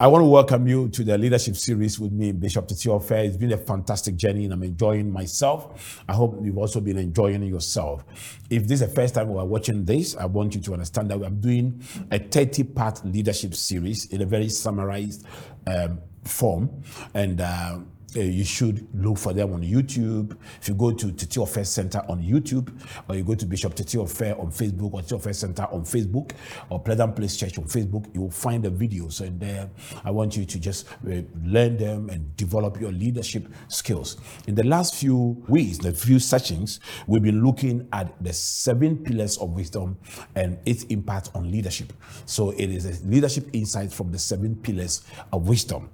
I want to welcome you to the leadership series with me, Bishop Titi Ofei. It's been a fantastic journey and I'm enjoying myself. I hope you've also been enjoying yourself. If this is the first time we are watching this, I want you to understand that I'm doing a 30 part leadership series in a very summarized um, form. And uh, uh, you should look for them on YouTube. If you go to Titi Ofei Center on YouTube, or you go to Bishop Titi Ofei on Facebook, or Titi Center on Facebook, or Pleasant Place Church on Facebook, you will find the videos. And there, I want you to just uh, learn them and develop your leadership skills. In the last few weeks, the few sessions, we've been looking at the seven pillars of wisdom and its impact on leadership. So it is a leadership insight from the seven pillars of wisdom.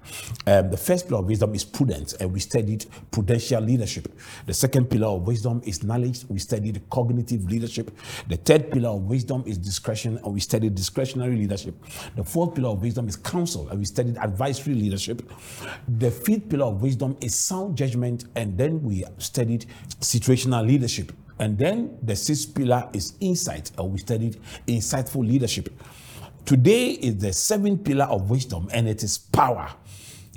Um, the first pillar of wisdom is prudence and we studied prudential leadership. The second pillar of wisdom is knowledge. We studied cognitive leadership. The third pillar of wisdom is discretion, and we studied discretionary leadership. The fourth pillar of wisdom is counsel, and we studied advisory leadership. The fifth pillar of wisdom is sound judgment, and then we studied situational leadership. And then the sixth pillar is insight, and we studied insightful leadership. Today is the seventh pillar of wisdom, and it is power.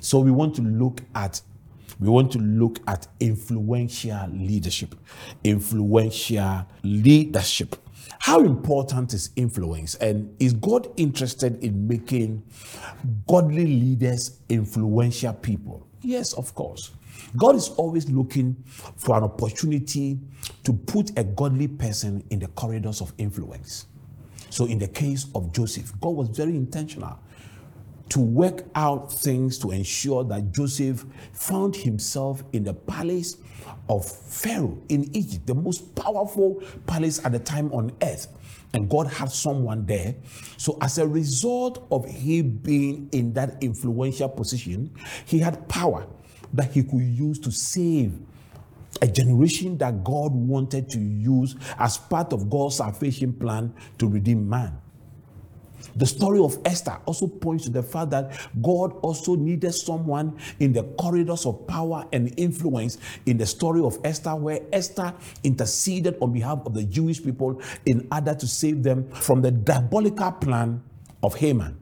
So we want to look at we want to look at influential leadership. Influential leadership. How important is influence? And is God interested in making godly leaders influential people? Yes, of course. God is always looking for an opportunity to put a godly person in the corridors of influence. So, in the case of Joseph, God was very intentional to work out things to ensure that Joseph found himself in the palace of Pharaoh in Egypt, the most powerful palace at the time on earth. And God had someone there. So, as a result of him being in that influential position, he had power that he could use to save a generation that God wanted to use as part of God's salvation plan to redeem man. The story of Esther also points to the fact that God also needed someone in the corridors of power and influence in the story of Esther, where Esther interceded on behalf of the Jewish people in order to save them from the diabolical plan of Haman.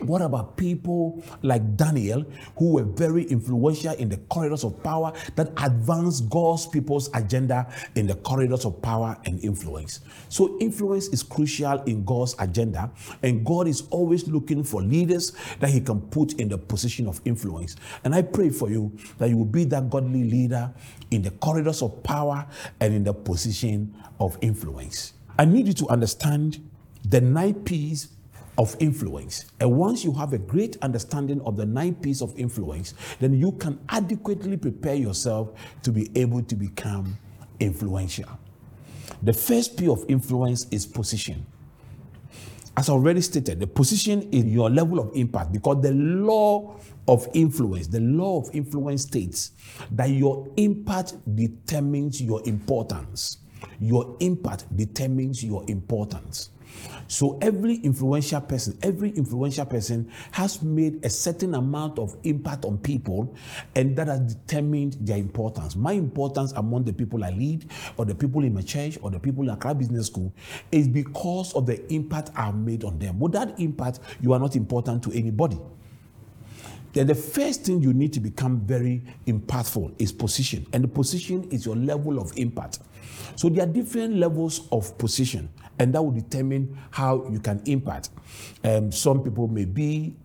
What about people like Daniel, who were very influential in the corridors of power that advanced God's people's agenda in the corridors of power and influence? So, influence is crucial in God's agenda, and God is always looking for leaders that He can put in the position of influence. And I pray for you that you will be that godly leader in the corridors of power and in the position of influence. I need you to understand the nine P's of influence. And once you have a great understanding of the nine P's of influence, then you can adequately prepare yourself to be able to become influential. The first P of influence is position. As I already stated, the position is your level of impact because the law of influence, the law of influence states that your impact determines your importance. Your impact determines your importance. So every influential person, every influential person has made a certain amount of impact on people, and that has determined their importance. My importance among the people I lead, or the people in my church, or the people in Accra Business School, is because of the impact I've made on them. Without impact, you are not important to anybody then the first thing you need to become very impactful is position. And the position is your level of impact. So there are different levels of position, and that will determine how you can impact. Um, some people may be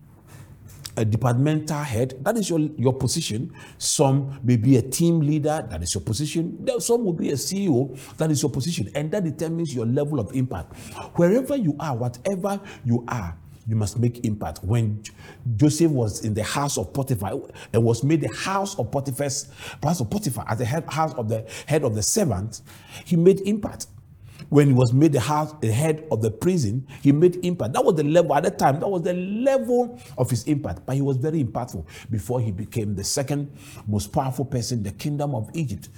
a departmental head, that is your, your position. Some may be a team leader, that is your position. Some will be a CEO, that is your position. And that determines your level of impact. Wherever you are, whatever you are, you must make impact. When Joseph was in the house of Potiphar and was made the house of Potiphar's house of Potiphar as the head house of the head of the servant, he made impact. When he was made the house the head of the prison, he made impact. That was the level at that time. That was the level of his impact. But he was very impactful before he became the second most powerful person in the kingdom of Egypt,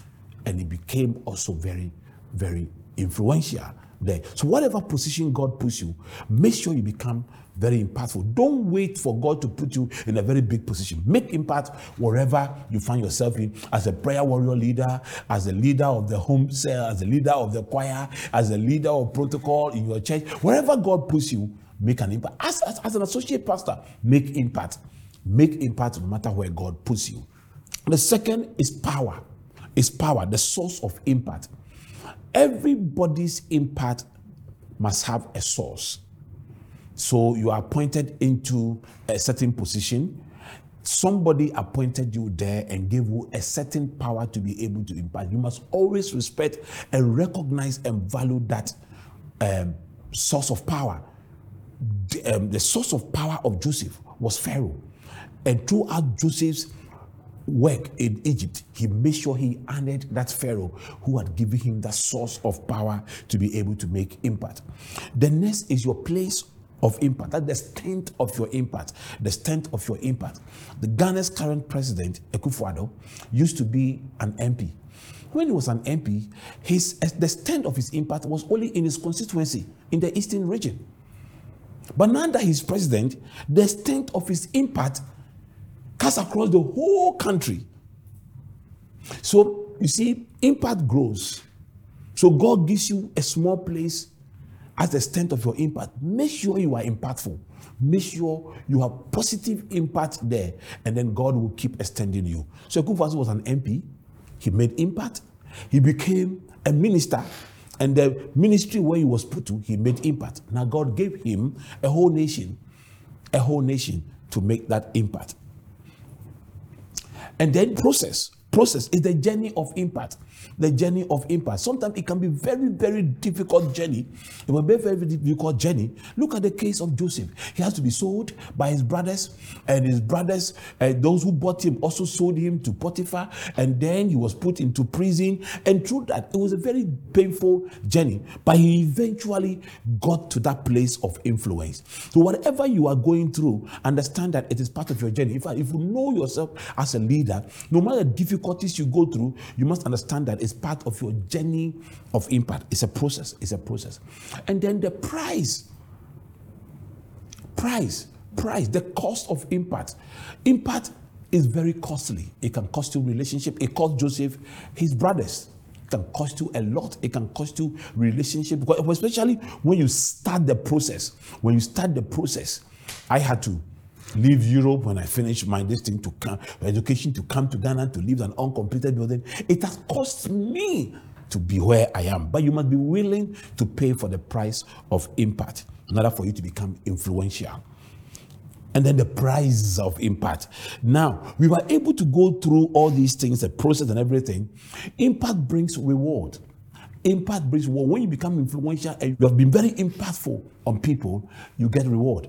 and he became also very, very influential there. So whatever position God puts you, make sure you become very impactful. Don't wait for God to put you in a very big position. Make impact wherever you find yourself in as a prayer warrior leader, as a leader of the home cell, as a leader of the choir, as a leader of protocol in your church. Wherever God puts you, make an impact. As, as, as an associate pastor, make impact. Make impact no matter where God puts you. The second is power. Is power, the source of impact. Everybody's impact must have a source. So you are appointed into a certain position. Somebody appointed you there and gave you a certain power to be able to impact. You must always respect and recognize and value that um, source of power. The, um, the source of power of Joseph was Pharaoh. And throughout Joseph's work in Egypt, he made sure he honored that Pharaoh who had given him that source of power to be able to make impact. The next is your place of impact. That's the strength of your impact. The strength of your impact. The Ghana's current president, Akufo-Addo, used to be an MP. When he was an MP, his the strength of his impact was only in his constituency in the eastern region. But now that he's president, the strength of his impact cuts across the whole country. So you see, impact grows. So God gives you a small place as the strength of your impact. Make sure you are impactful. Make sure you have positive impact there, and then God will keep extending you. So Akufo was an MP. He made impact. He became a minister. And the ministry where he was put to, he made impact. Now God gave him a whole nation, a whole nation to make that impact. And then process. Process is the journey of impact the journey of impact. Sometimes it can be very, very difficult journey. It will be a very, difficult journey. Look at the case of Joseph. He has to be sold by his brothers, and his brothers, uh, those who bought him, also sold him to Potiphar, and then he was put into prison. And through that, it was a very painful journey. But he eventually got to that place of influence. So whatever you are going through, understand that it is part of your journey. In fact, if you know yourself as a leader, no matter the difficulties you go through, you must understand that it's part of your journey of impact. It's a process. It's a process. And then the price. Price. Price. The cost of impact. Impact is very costly. It can cost you relationship. It cost Joseph his brothers. It can cost you a lot. It can cost you relationship. Especially when you start the process. When you start the process, I had to leave Europe when I finish my destiny to come, education to come to Ghana to live an uncompleted building. It has cost me to be where I am. But you must be willing to pay for the price of impact in order for you to become influential. And then the price of impact. Now, we were able to go through all these things, the process and everything. Impact brings reward. Impact brings reward. When you become influential and you have been very impactful on people, you get reward.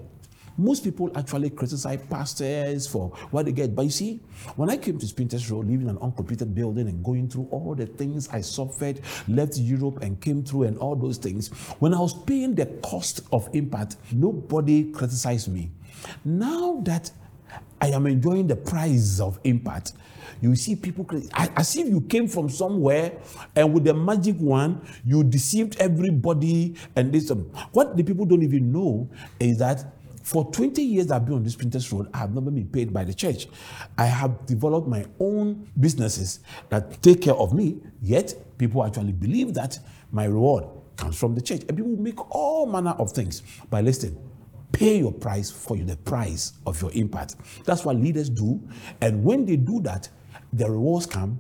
Most people actually criticize pastors for what they get. But you see, when I came to Spintex Road, living in an uncompleted building and going through all the things I suffered, left Europe and came through and all those things, when I was paying the cost of impact, nobody criticized me. Now that I am enjoying the prize of impact, you see people as if you came from somewhere and with the magic one you deceived everybody and this what the people don't even know is that for 20 years I've been on this Spintex Road, I have never been paid by the church. I have developed my own businesses that take care of me, yet people actually believe that my reward comes from the church. And people make all manner of things. But listen, pay your price for you, the price of your impact. That's what leaders do. And when they do that, the rewards come.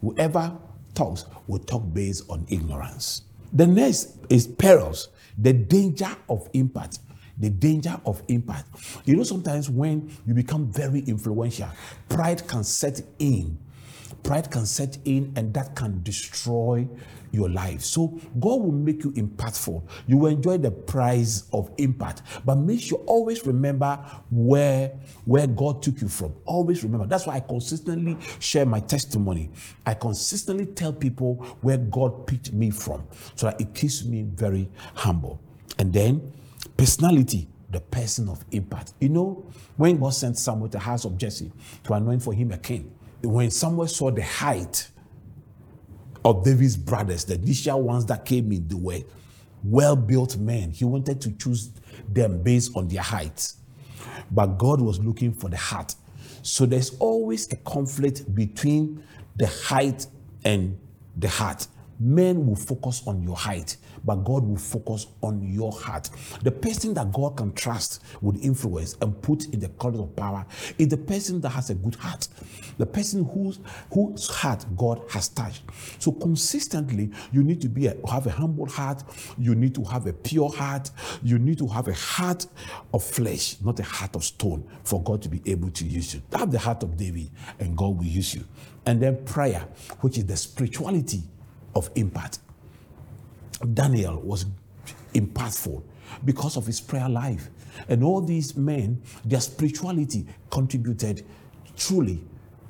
Whoever talks will talk based on ignorance. The next is perils, the danger of impact the danger of impact. You know, sometimes when you become very influential, pride can set in. Pride can set in, and that can destroy your life. So God will make you impactful. You will enjoy the prize of impact, but make sure always remember where where God took you from. Always remember. That's why I consistently share my testimony. I consistently tell people where God picked me from, so that it keeps me very humble. And then Personality, the person of impact. You know, when God sent Samuel to the house of Jesse to anoint for him a king, when Samuel saw the height of David's brothers, the initial ones that came in, they were well built men. He wanted to choose them based on their height. But God was looking for the heart. So there's always a conflict between the height and the heart. Men will focus on your height, but God will focus on your heart. The person that God can trust with influence and put in the corridor of power is the person that has a good heart, the person whose whose heart God has touched. So consistently, you need to be a, have a humble heart. You need to have a pure heart. You need to have a heart of flesh, not a heart of stone, for God to be able to use you. Have the heart of David, and God will use you. And then prayer, which is the spirituality of impact. Daniel was impactful because of his prayer life. And all these men, their spirituality contributed truly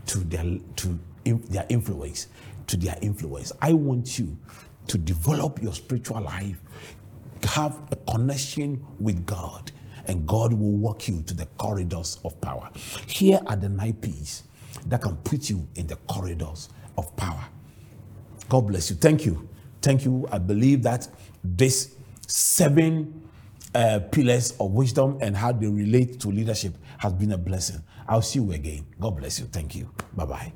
to their, to their influence, to their influence. I want you to develop your spiritual life, have a connection with God, and God will walk you to the corridors of power. Here are the nine P's that can put you in the corridors of power. God bless you. Thank you. Thank you. I believe that this seven uh, pillars of wisdom and how they relate to leadership has been a blessing. I'll see you again. God bless you. Thank you. Bye bye.